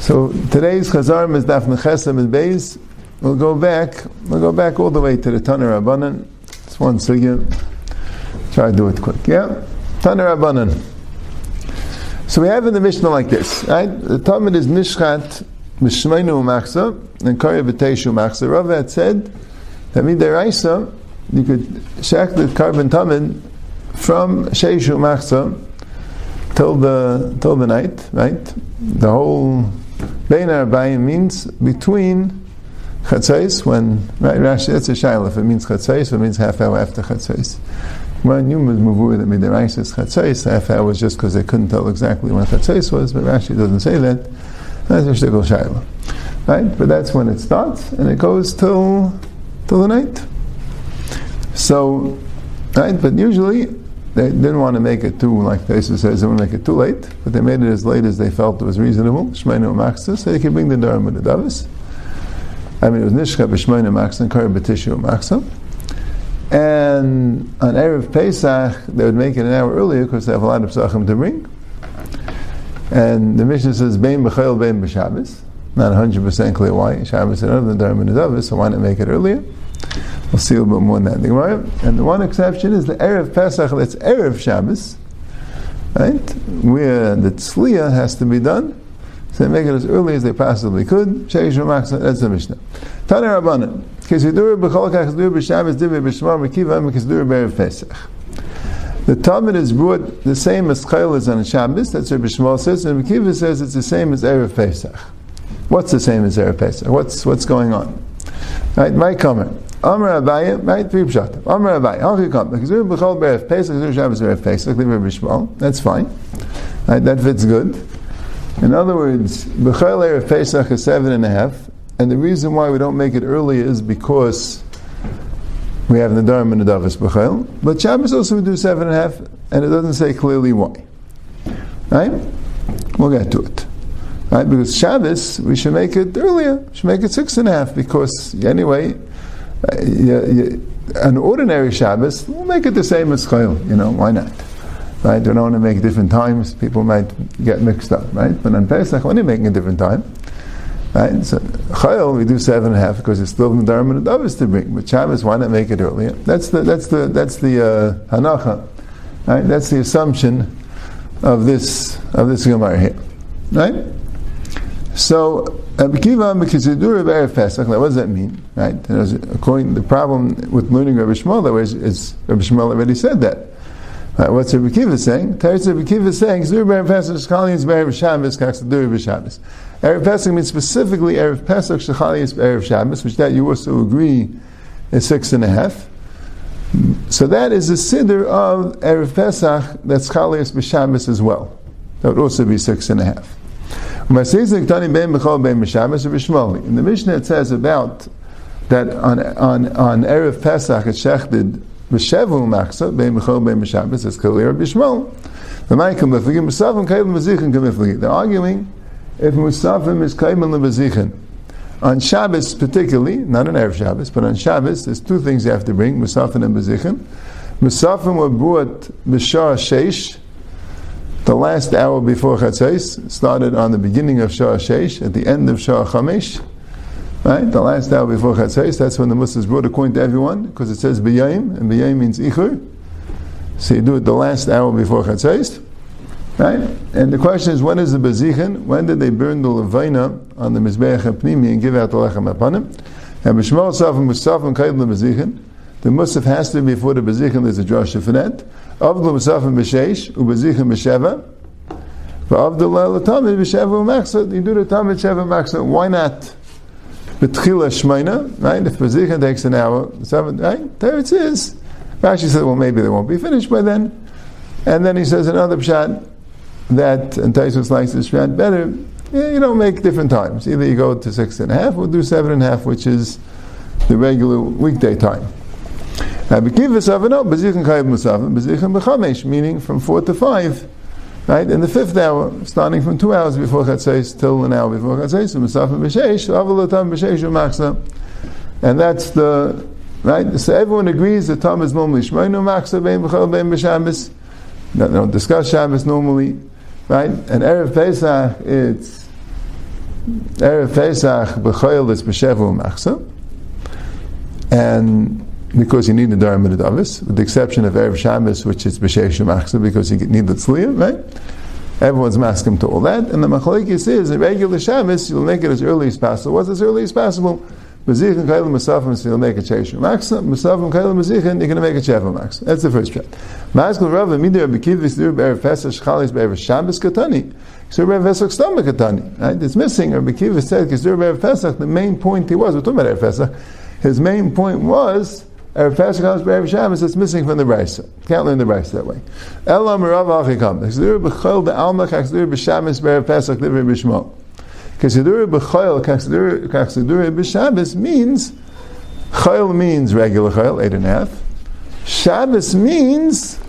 So today's Chazarim is Daf Nechesem and Beis. We'll go back. We'll go back all the way to the Tanur Rabbanan. It's one. Try to do it quick. Yeah, Tanur Rabbanan. So we have in the Mishnah like this, right? The Talmud is Nishchat Mishmeinu Machsa and Kari V'Teishu Machsa. Rav had said that Midiraisa you could check the karban Talmud from Sheishu Machsa till the till the night, right? The whole Bein Arbayim means between Chatzais, when, right, Rashi, that's a Shaila, if it means Chatzais, it means half hour after Chatzais. When you Mavur that made the Rashi Chatzais, half hour was just because they couldn't tell exactly when Chatzais was, but Rashi doesn't say that. That's a Shtickle Shaila. Right? But that's when it starts, and it goes till, till the night. So, right, but usually they didn't want to make it too, like Taisa says, they want to make it too late, but they made it as late as they felt it was reasonable, Shmeinu Maxis, so they could bring the Dharm with the Davis. I mean, it was Nishka B'Shmeinu Maxis and Kari B'Tishu Maxim. And on Erev Pesach, they would make it an hour earlier because they have a lot of Psachim to bring. And the Mishnah says, Bein B'Chayil, Bein B'Shabbos. Not 100% clear why. Shabbos and other than Dharm and Davis, so why not make it earlier? We'll see a little bit more on that. And the one exception is the Erev Pesach, that's Erev Shabbos, right? Where the Tzliya has to be done. So they make it as early as they possibly could. That's the Mishnah. Tana Pesach. The Talmud is brought the same as Chayil is on Shabbos, that's what Bishmal says, and Mekiva says it's the same as Erev Pesach. What's the same as Erev Pesach? What's, what's going on? Right, my comment. Amr Abaye, right? Three pshatim. Amr Abaye, how can come? Because we're b'chol be'erev Pesach, we're Shabbos be'erev Pesach, live Bishmal. That's fine. Right, that fits good. In other words, b'chol erev Pesach is seven and a half, and the reason why we don't make it earlier is because we have Nadarim and Nadavis b'chol. But Shabbos also we do seven and a half, and it doesn't say clearly why. Right? We'll get to it. Right? Because Shabbos, we should make it earlier. We should make it six and a half, because anyway, uh, you, you, an ordinary Shabbos, we'll make it the same as Chayil. You know, why not? Right? We don't want to make different times. People might get mixed up, right? But on Pesach, only making a different time. Right? So Chayil, we do seven and a half because it's still in the Dharma and Davis to bring. But Shabbos, why not make it earlier? That's the that's the that's the uh, hanacha. Right? That's the assumption of this of this Gemara here. Right? So, Abikiva Mekizidur of Erev Pesach, what does that mean? Right? According to the problem with learning Rabbi Shmuel, is, is Rabbi Shmuel already said that. Right, what's Rabbi Kiva saying? Teretz Rabbi Kiva is saying, Zidur Erev Pesach, Shechali is Erev Shabbos, Kaksadur Erev Shabbos. Erev Pesach means specifically Erev Pesach, Shechali is Erev Shabbos, which that you also agree is six and a half. So that is the siddur of Erev Pesach, that's Chalias B'Shabbos as well. That would also be six and a half. In the Mishnah it says about that on on on erev Pesach it's shechted b'shevu machsa bein b'chol bein b'shabbos it's clear b'shmol. The ma'ikam b'fligim b'savim kailim b'zichin k'mifligim. They're arguing if musafim is kailim b'zichin. On Shabbos particularly, not on erev Shabbos, but on Shabbos, there's two things you have to bring: musafim and b'zichin. Musafim were brought b'shar sheish the last hour before Chatzais started on the beginning of Shah Sheish, at the end of Shah Chamesh. Right? The last hour before Chatzais, that's when the Muslims brought a coin to everyone, because it says B'yayim, and B'yayim means Ichur. So you do it the last hour before Chatzais. Right? And the question is, when is the Bezichin? When did they burn the Levina on the Mizbeach HaPnimi and give out the Lechem HaPanim? And B'shmal Safim Musafim Kaid the Bezichin. The Musaf has to be before the Bezichin, there's a drasha for that. Avdul Musafim b'sheish, ubezichem b'sheva. V'avdul l'tamid b'sheva u'machsa. You do the tamid sheva machsa. Why not? B'tchila shmeina, right? If bezichem takes an hour, seven, right? There it is. Rashi said, well, maybe they won't be finished by then. And then he says another pshat that, and Taisus likes this pshat better, yeah, you don't make different times. Either you go to six and a half or do seven and a half, which is the regular weekday time. Meaning from four to five, right? In the fifth hour, starting from two hours before Chatzais till an hour before Chatzais, and that's the right. So everyone agrees that Tom is normally Shmeinu Maksa Bein B'Chol Bein B'Shabbos, They don't discuss Shabbos normally, right? And Erev Pesach, it's Erev Pesach b'choyel is b'shevu machsa, and because you need the Dharma Davis, with the exception of Erev Shabbos, which is b'shevu machsa, because you need the tzliya, right? Everyone's masking to all that, and the machlekes is a regular Shabbos, you'll make it as early as possible. What's as early as possible? Mazichin kailim masafim, so you'll make a cheshu maxa. Masafim kailim mazichin, you're going to make a chefa maxa. That's the first shot. Maskal Rav Midir Bekivis Dur Be'er Pesach Shachalis Be'er Shabbos Katani. So Be'er Pesach Stam Katani. Right? It's missing. Rabbi Kiva said Kisdur Be'er Pesach. The main point he was. We're talking about Erev Pesach. His main point was Erev Pesach Shachalis Be'er Shabbos. It's missing from the Brisa. Can't learn the Brisa that way. Elam Rav Achikam. Kisdur B'chol Be'alma Kisdur B'Shabbos Be'er Pesach Livri B'Shmo. Kisdur B'chol Kisdur B'Shabbos means Chayil means regular chayil, eight and a half. Shabbos means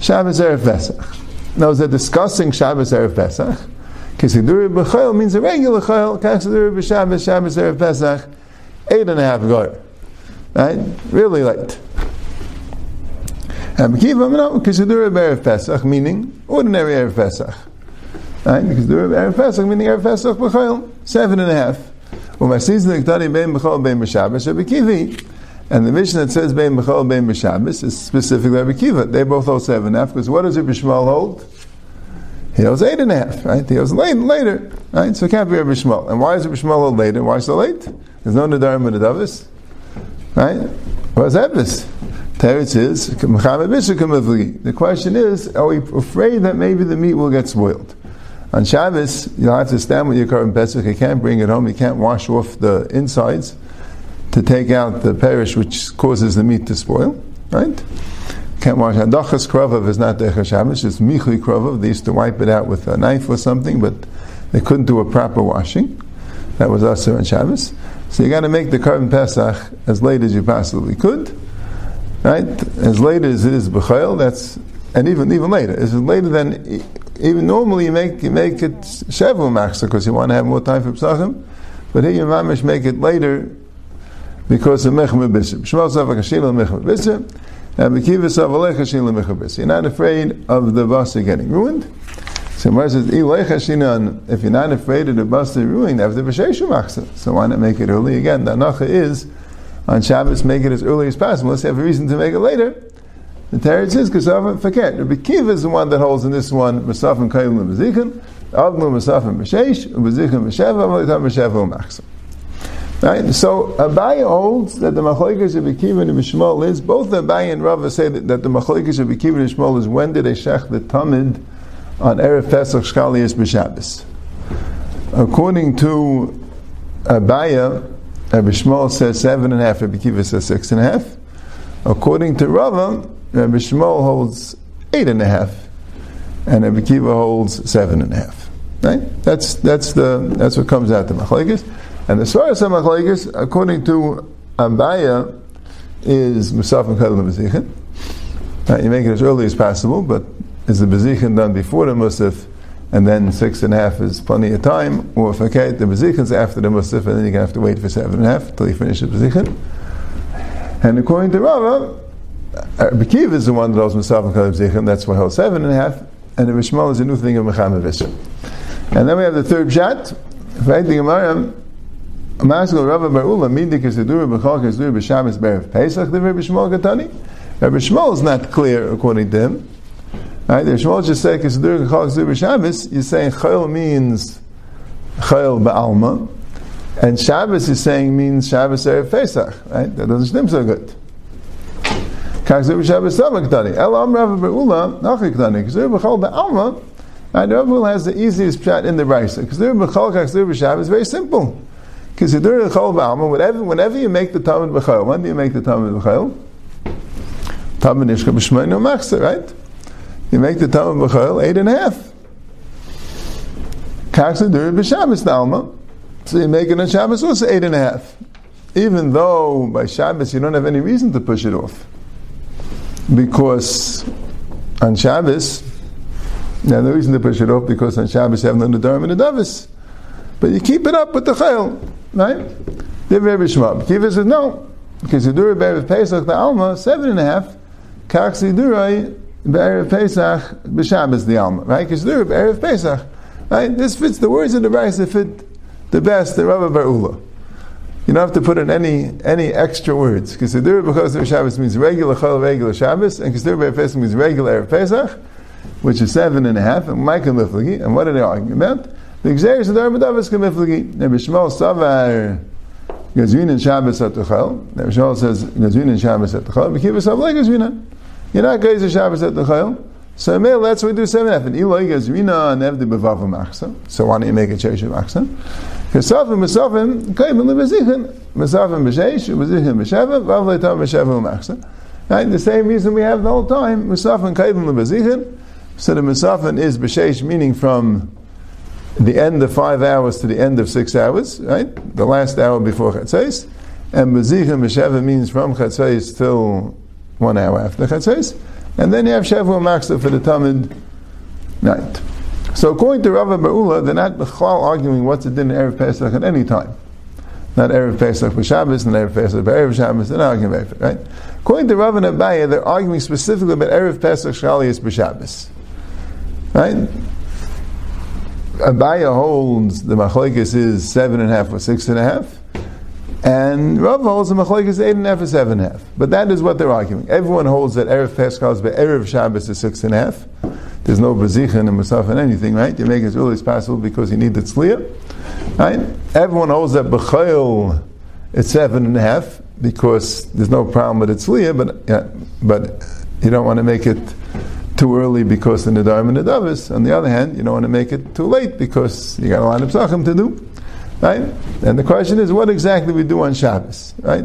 Shabbos Erev Pesach. Now, they're discussing Shabbos Erev Pesach. Kisiduri b'chayil means a regular chayil. Kisiduri b'Shabbos, Shabbos Erev Pesach, eight and a half goyer. Right? Really late. And Kisiduri Erev Pesach, meaning ordinary Erev Pesach. Right? Kisiduri Erev Pesach, meaning Erev Pesach b'chayil, seven and a half. B'chol b'Shabbos, Rabbi and the mission that says Bein B'chol Bein B'Shabbos is specifically Rabbi Kiva. They both hold seven and a half, because what does Rabbi Shmuel hold? He holds eight and a half, right? He holds late, later, right? So it can't be Rabbi Shmuel. And why is Rabbi Shmuel hold later? Why so late? There's no Nadarim and Nadavis, right? What's Epis? Teretz is, the question is, are we afraid that maybe the meat will get spoiled? On Shabbos, you'll have to stand with your Karban Pesach. You can't bring it home. You can't wash off the insides to take out the perish which causes the meat to spoil, right? Can't wash Hadachas Kravav is not Decha Shabbos, it's Michui Kravav. They used to wipe it out with a knife or something, but they couldn't do a proper washing. That was Asr and Shabbos. So you got to make the Karban Pesach as late as you possibly could, right? As late as it is B'chayil, that's, and even even later. It's later than, even normally you make, you make it Shevu Machsa because you want to have more time for Pesachim, but here you mamish make it later because of Mechem B'Bissim. Shmuel Sav HaKashil Mechem B'Bissim, and Mekiva Sav Alech Hashil Mechem B'Bissim. You're not afraid of the basa getting ruined. So Mar says, if you're not afraid of the the B'Sheshu Machsa. So why not make it early again? The Anacha is, on Shabbos, make it as early as possible. Unless you have a reason to make it later. The Teretz says, Kasaf Faket. Rabbi Kiva is the one that holds in this one, Masaf and Kayim and Bezikin, Adlu Masaf and B'Shesh, Bezikin B'Sheva, Amalita B'Sheva Machsa. Right? So Abaye holds that the Machlekes of Akiva and Bishmol is, both Abaye and Rava say that, that the Machlekes of Akiva and Bishmol is when did they shech the Tamid on Erev Pesach Shkalias B'Shabbos. According to Abaye, Rabbi Shmuel says seven and a half, Rabbi Kiva says six and a half. According to Rava, Rabbi Shmuel holds eight and a half, and Rabbi Kiva holds seven and a half. Right? That's that's the that's what comes out the machlekes. And the Svaras HaMachlekes, according to Ambaya, is Musaf and Bezichin. Now, you make it as early as possible, but is the Bezichin done before the Musaf, and then six and a half is plenty of time, or if okay, the bezichin is after the Musaf, and then you're going to have to wait for seven and a half until you finish the Bezichin. And according to Rava, uh, Bekiv is the one that holds Musaf and Bezichin, that's why he holds seven and a half, and the Mishmal is a new thing of Mecham And then we have the third shot, right? The Gemara, Maskal Rabbi Barula Midik is the Dura B'chol Kesdur B'Shabbos Berev Pesach the Rabbi Shmuel Gatani. Rabbi Shmuel is not clear according to him. Right? The Shmuel just said Kesdur B'chol Kesdur B'Shabbos. You're saying Chayil means Chayil Ba'alma, and Shabbos is saying means Shabbos Erev Pesach. Right? That doesn't seem so good. Kesdur B'Shabbos Sama Gatani. Elam Rabbi Barula Nachik Gatani. Kesdur B'chol Ba'alma. And Rabbi has the easiest shot in the Brisa. Kesdur B'chol Kesdur B'Shabbos is very simple. Consider the chol b'alma. Whenever, whenever you make the tamid b'chayil, when do you make the tamid b'chayil? Tamid nishka b'shmayno machsa, right? You make the tamid b'chayil eight and a half. Kaksadur b'shabbos nalma. So you make it on Shabbos also eight and a half. Even though by Shabbos you don't have any reason to push it off. Because on Shabbos, you have no reason to push it off because on Shabbos you have no Nadarim and Nadavis. But you keep it up with the chayil. Right? They're very Shmuel. Kiva says no, because you Yidura Berev Pesach the Alma seven and a half, Kach Sidurai Be'erev Pesach, B'Shabbos the Alma, right? Because they're Be'erev Pesach, right? This fits the words in the Brisa fit the best, the Rabbi Barula. You don't have to put in any any extra words. Kesidura because of Shabbos means regular Chol, regular Shabbos, and Kesidura Be'erev Pesach means regular Erev Pesach, which is seven and a half, and Michael Miflagi, and what are they arguing about? The Xeris of the Rabbi Davis Kamiflagi, Rabbi Shmuel Savar, Gazvin and Shabbos at Tuchel. Rabbi Shmuel says Gazvin and Shabbos at Tuchel. Yourself like Gazvina. You're not going to Shabbos at the Tuchel. So Emil, that's what we do seven half. And Eloi Gazvina and Evdi Bevav Machsa. So why don't you make a Chesh of Machsa? Kesafim, Mesafim, Kaibin Lebezichin. Mesafim B'Sheish, B'Zichin B'Sheva, Vav Leitam B'Sheva Machsa. Right? The same reason we have the whole time. Mesafim, Kaibin Lebezichin. So the Mesafim is B'Sheish, meaning from the end of five hours to the end of six hours, right? The last hour before Chatzais. And Bezichem B'Sheva means from Chatzais till one hour after Chatzais. And then you have Shavua Maksa for the Tamid night. So according to Rava Ba'ula, they're not B'chal arguing what's the din Erev Pesach at any time. Not Erev Pesach for Shabbos, and Erev Pesach for Erev Shabbos, they're not arguing about it, right? According to Rava and Abaya, they're arguing specifically about Erev Pesach Shalias B'Shabbos. Right? Abaya holds the machlekes is seven and a half or six and a half, and Rav holds the machlekes is eight and a half or seven and a half. But that is what they're arguing. Everyone holds that erev Pesach but erev Shabbos is six and a half. There's no bezichin and musaf and anything, right? You make it as early as possible because you need the tzliya, right? Everyone holds that b'chayil it's seven and a half because there's no problem with the tzliya, but yeah, but you don't want to make it too early because in the Dharm and the Davis. On the other hand, you don't want to make it too late because you got a lot of psachim to do. Right? And the question is, what exactly we do on Shabbos? Right?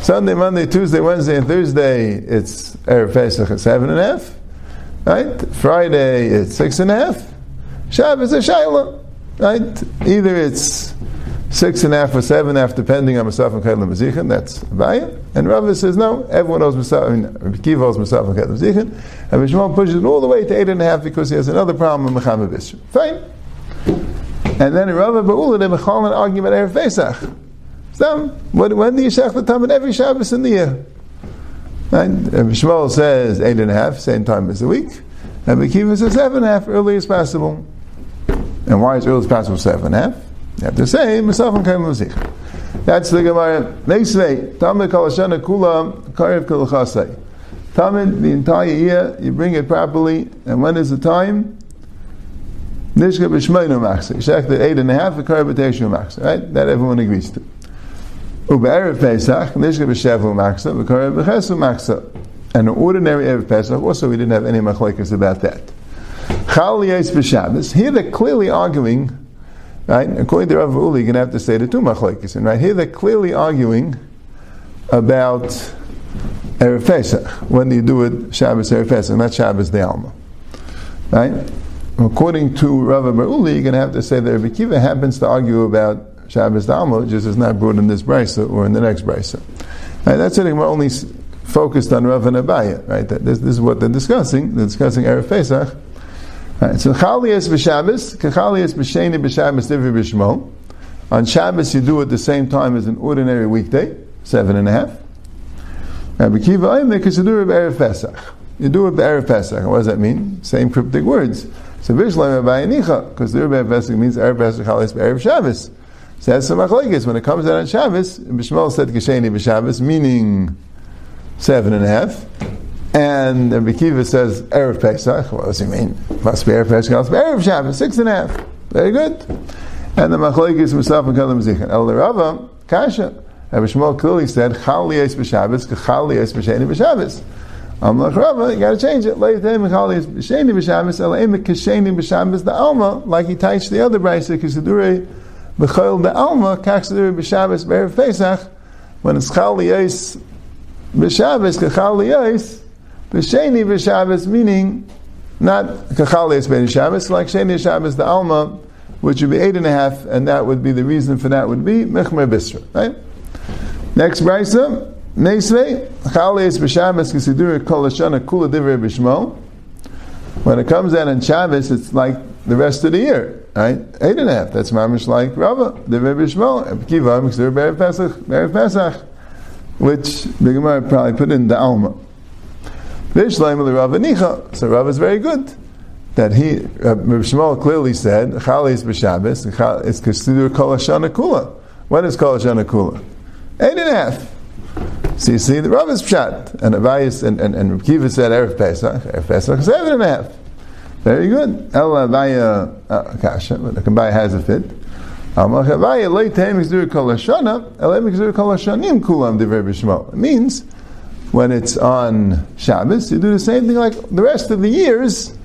Sunday, Monday, Tuesday, Wednesday, and Thursday, it's Erev Pesach at seven and a half. Right? Friday, it's six and a half. Shabbos is Shaila. Right? Either it's six and a half or seven and a half, depending on Masaf and Kedem Mazichin. That's Abaya. And Rava says no. Everyone knows Masaf. I mean, Kiva knows Masaf and Kedem Mazichin. And Rishmael pushes it all the way to eight and a half because he has another problem with Mechama Bishra. Fine. And then Rava Ba'ula they mechal an argument Erev Pesach. So, when, when do you shech the time every Shabbos in the year? And Shmuel says eight and a half, same time as the week. And Mekiva says seven and a half, early as possible. And why is early as possible seven and a half? You have to say, Mesafim Kaim Lusich. That's the Gemara. Meisvei, Tamid Kalashana Kula, Karev Kalachasei. Tamid, the entire year, you bring it properly, and when is the time? Nishka B'Shmeinu Machsa. Check eight and a half, B'Teshu Machsa, right? That everyone agrees to. Ube'erev Pesach, Nishka B'Shevu Machsa, the Karev B'Chesu Machsa. And an ordinary Erev Pesach, also we didn't have any machlekes about that. Chal Yes B'Shabbos, here they're clearly arguing Right? According to Rav Uli, you're going to have to say the two machlekes. And right here they're clearly arguing about Erev Pesach. When do you do it Shabbos Erev Pesach, not Shabbos the Alma. Right? According to Rav Uli, you're going to have to say that Rabbi Kiva happens to argue about Shabbos the Alma, just is not brought in this brisa or in the next brisa. Right? That's it. We're only focused on Rav and Abaya. Right? This, this is what they're discussing. They're discussing Erev Pesach Right, so Chalias b'Shabbos, Chalias b'Sheni b'Shabbos Divri b'Shmo. On Shabbos you do it the same time as an ordinary weekday, seven and a half. Rabbi Kiva Oimek is to do it Erev Pesach. You do it Erev Pesach. What does that mean? Same cryptic words. So because the Erev Pesach means Erev Pesach Chalias Erev Shabbos. So that's some machlekes. When it comes out on Shabbos, Bishmol said Kisheni b'Shabbos, meaning seven and a half. And the Kiva says Erev Pesach. What does he mean? Must be Erev Pesach. Be Erev Shabbos. Six and a half. Very good. And the Machlekes Musaf and Kalam Zichan. El Rava Kasha. Rabbi Shmuel clearly said Chal Yes b'Shabbos, Chal b'Sheni b'Shabbos. Amlach Rava, you got to change it. Leitem Chal Yes b'Sheni b'Shabbos. Elaim Kisheni b'Shabbos the Alma, like he touched the other brayse Kisadure b'Chol the Alma, Kachsadure b'Shabbos b'Erev Pesach. When it's Chal Yes b'Shabbos, Chal Yes. B'sheni b'Shabbos, meaning not kachales ben Shabbos, like sheni Shabbos the Alma, which would be eight and a half, and that would be the reason for that would be mechmer bisra. Right. Next brisa, B'Shabbos kol kula divrei. When it comes out on Shabbos, it's like the rest of the year, right? Eight and a half. That's mamish like Rava divrei b'shmo. Kiva kisidur berev Pesach, berev Pesach, which the Gemara probably put in the Alma. Vishleim Rav Anicha. So Rav is very good. That he, uh, Rav Shmuel clearly said, Chali is b'Shabbos, it's considered Kol Hashana Kula. When is Kol Hashana Kula? Eight and a half. So you see, the Rav is Pshat, and Abayis, and, and, and Kiva said Erev Pesach, Erev Pesach, seven and a half. Very good. El Abaya, uh, Kasha, but the Kabaya has a fit. It means when it's on Shabbos, you do the same thing like the rest of the years,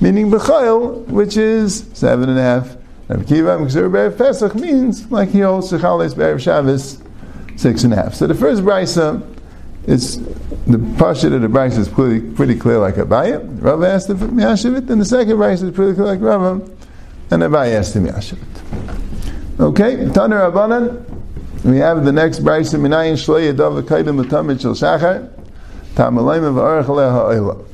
meaning Bechayel, which is seven and a half. And Kiva Pesach means like he holds Shechales Be'erev Shabbos, six and a half. So the first brisa it's the pasha of the brisa is pretty, pretty clear like Abaya. Rav asked him for Miyashevit, and the second brisa is pretty clear like Rav, and Abaya asked him Miyashevit. Okay, Taner Abanan. We have the next brisa Minayin Shlei Yadav Kaidim Matamid Shel Shachar Tamalayim V'Arach Ha'ila.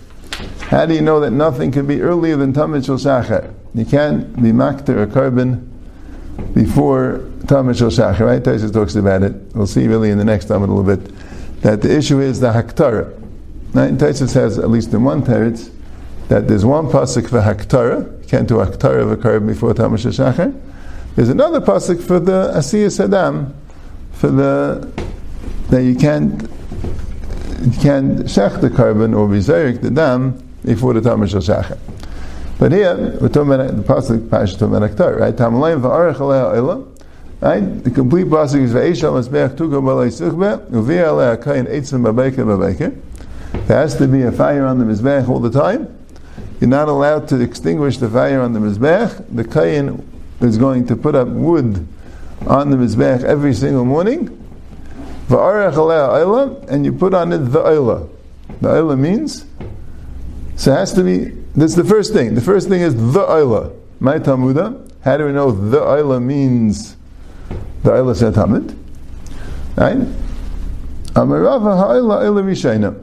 How do you know that nothing can be earlier than Tamid Shel Shachar? You can't be makter a karban before Shel Shachar, right? Taisus talks about it. We'll see really in the next time a little bit that the issue is the Haktara. Right? Taisus has at least in one teretz that there's one pasuk for Haktara. You can't do Haktara of a karban before Shel Shachar. There's another pasuk for the Asiyah Saddam, for the that you can't you can't shech the karban or resurrect the dam before the Shal Shachar. But here we're talking about the pasuk Pashat Menaktar, right? Tamalayim va'arech alei Right? The complete pasuk is Ve'eshal Masbeach Tuka Balei Suchbe Uvir Alei Akayin Eitzim Babeker Babeker. There has to be a fire on the Mizbech all the time. You're not allowed to extinguish the fire on the Mizbech. The Kayin is going to put up wood on the Mizbech every single morning, and you put on it the oila. The oila means, so it has to be, that's the first thing. The first thing is the oila. My Talmuda, how do we know the oila means the oila setamid? Right? Amarava ha'ila oila rishayna.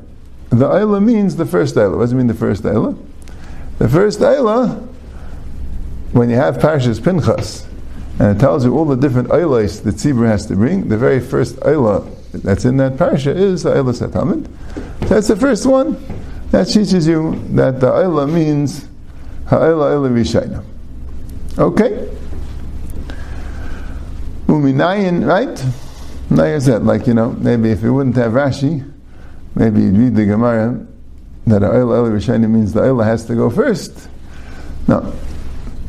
The oila means the first oila. What does it mean the first oila? The first oila when you have Parshas Pinchas, and it tells you all the different oilas that Tzibur has to bring, the very first oila that's in that parsha is the oila Satamid. That's the first one. That teaches you that the oila means ha'oila oila rishayna. Okay? Uminayin, right? Like I said, like, you know, maybe if you wouldn't have Rashi, maybe you'd read the Gemara that oila oila rishayna means the oila has to go first. No,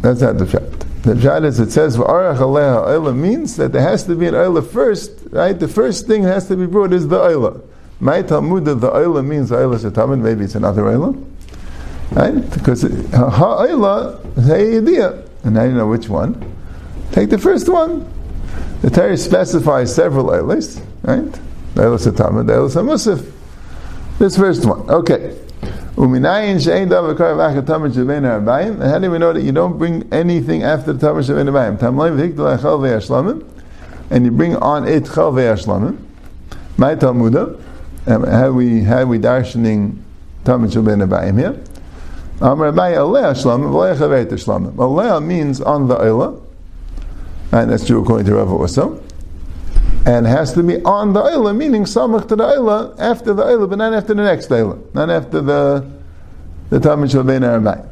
that's not the pshat. The pshat is it says v'arach aleha oila means that there has to be an oila first, right? The first thing that has to be brought is the oila. My Talmud the oila means oila shetamid. Maybe it's another oila, right? Because ha'oila is idea, and I don't know which one. Take the first one. The Torah specifies several oilas, right? The oila shetamid, the musaf. This first one, okay. Uminayin she'ein davar kar v'achar tamar shebein ha'arbayim. How do we know that you don't bring anything after the tamar shebein ha'arbayim? Tamlay v'hikdal ha'chal ve'ashlamim. And you bring on it chal ve'ashlamim. My Talmuda. Um, how we, how we darshaning tamar shebein ha'arbayim here? Amar Abai aleh shlamim v'leh chaveit shlamim. Aleh means on the oila. And that's true according to Rav also and has to be on the Ayla, meaning samach to the Ayla after the Ayla, but not after the next Ayla, not after the the Tamid Shalbein Arabai.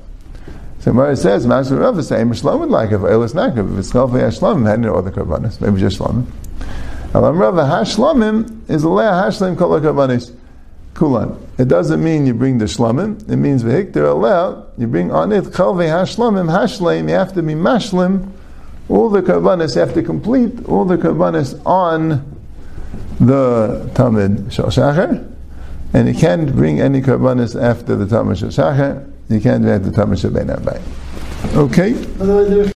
So Mara says, Master Rav is saying, Shlom would like if Ayla is not good. If it's Chalfei Hashlamim, had no other Karbanis, maybe just Shlomim. Alam Rav, Hashlamim is a Leah Hashlam Kol Karbanis. Kulan. It doesn't mean you bring the shlamim. It means vehikter aleh. You bring on it chalvei hashlamim hashleim. You have to be mashlim all the karbanis have to complete all the karbanis on the Tamid Shal Shachar, and you can't bring any karbanis after the Tamid Shal Shachar. You can't do the Tamid Shal Ben Okay.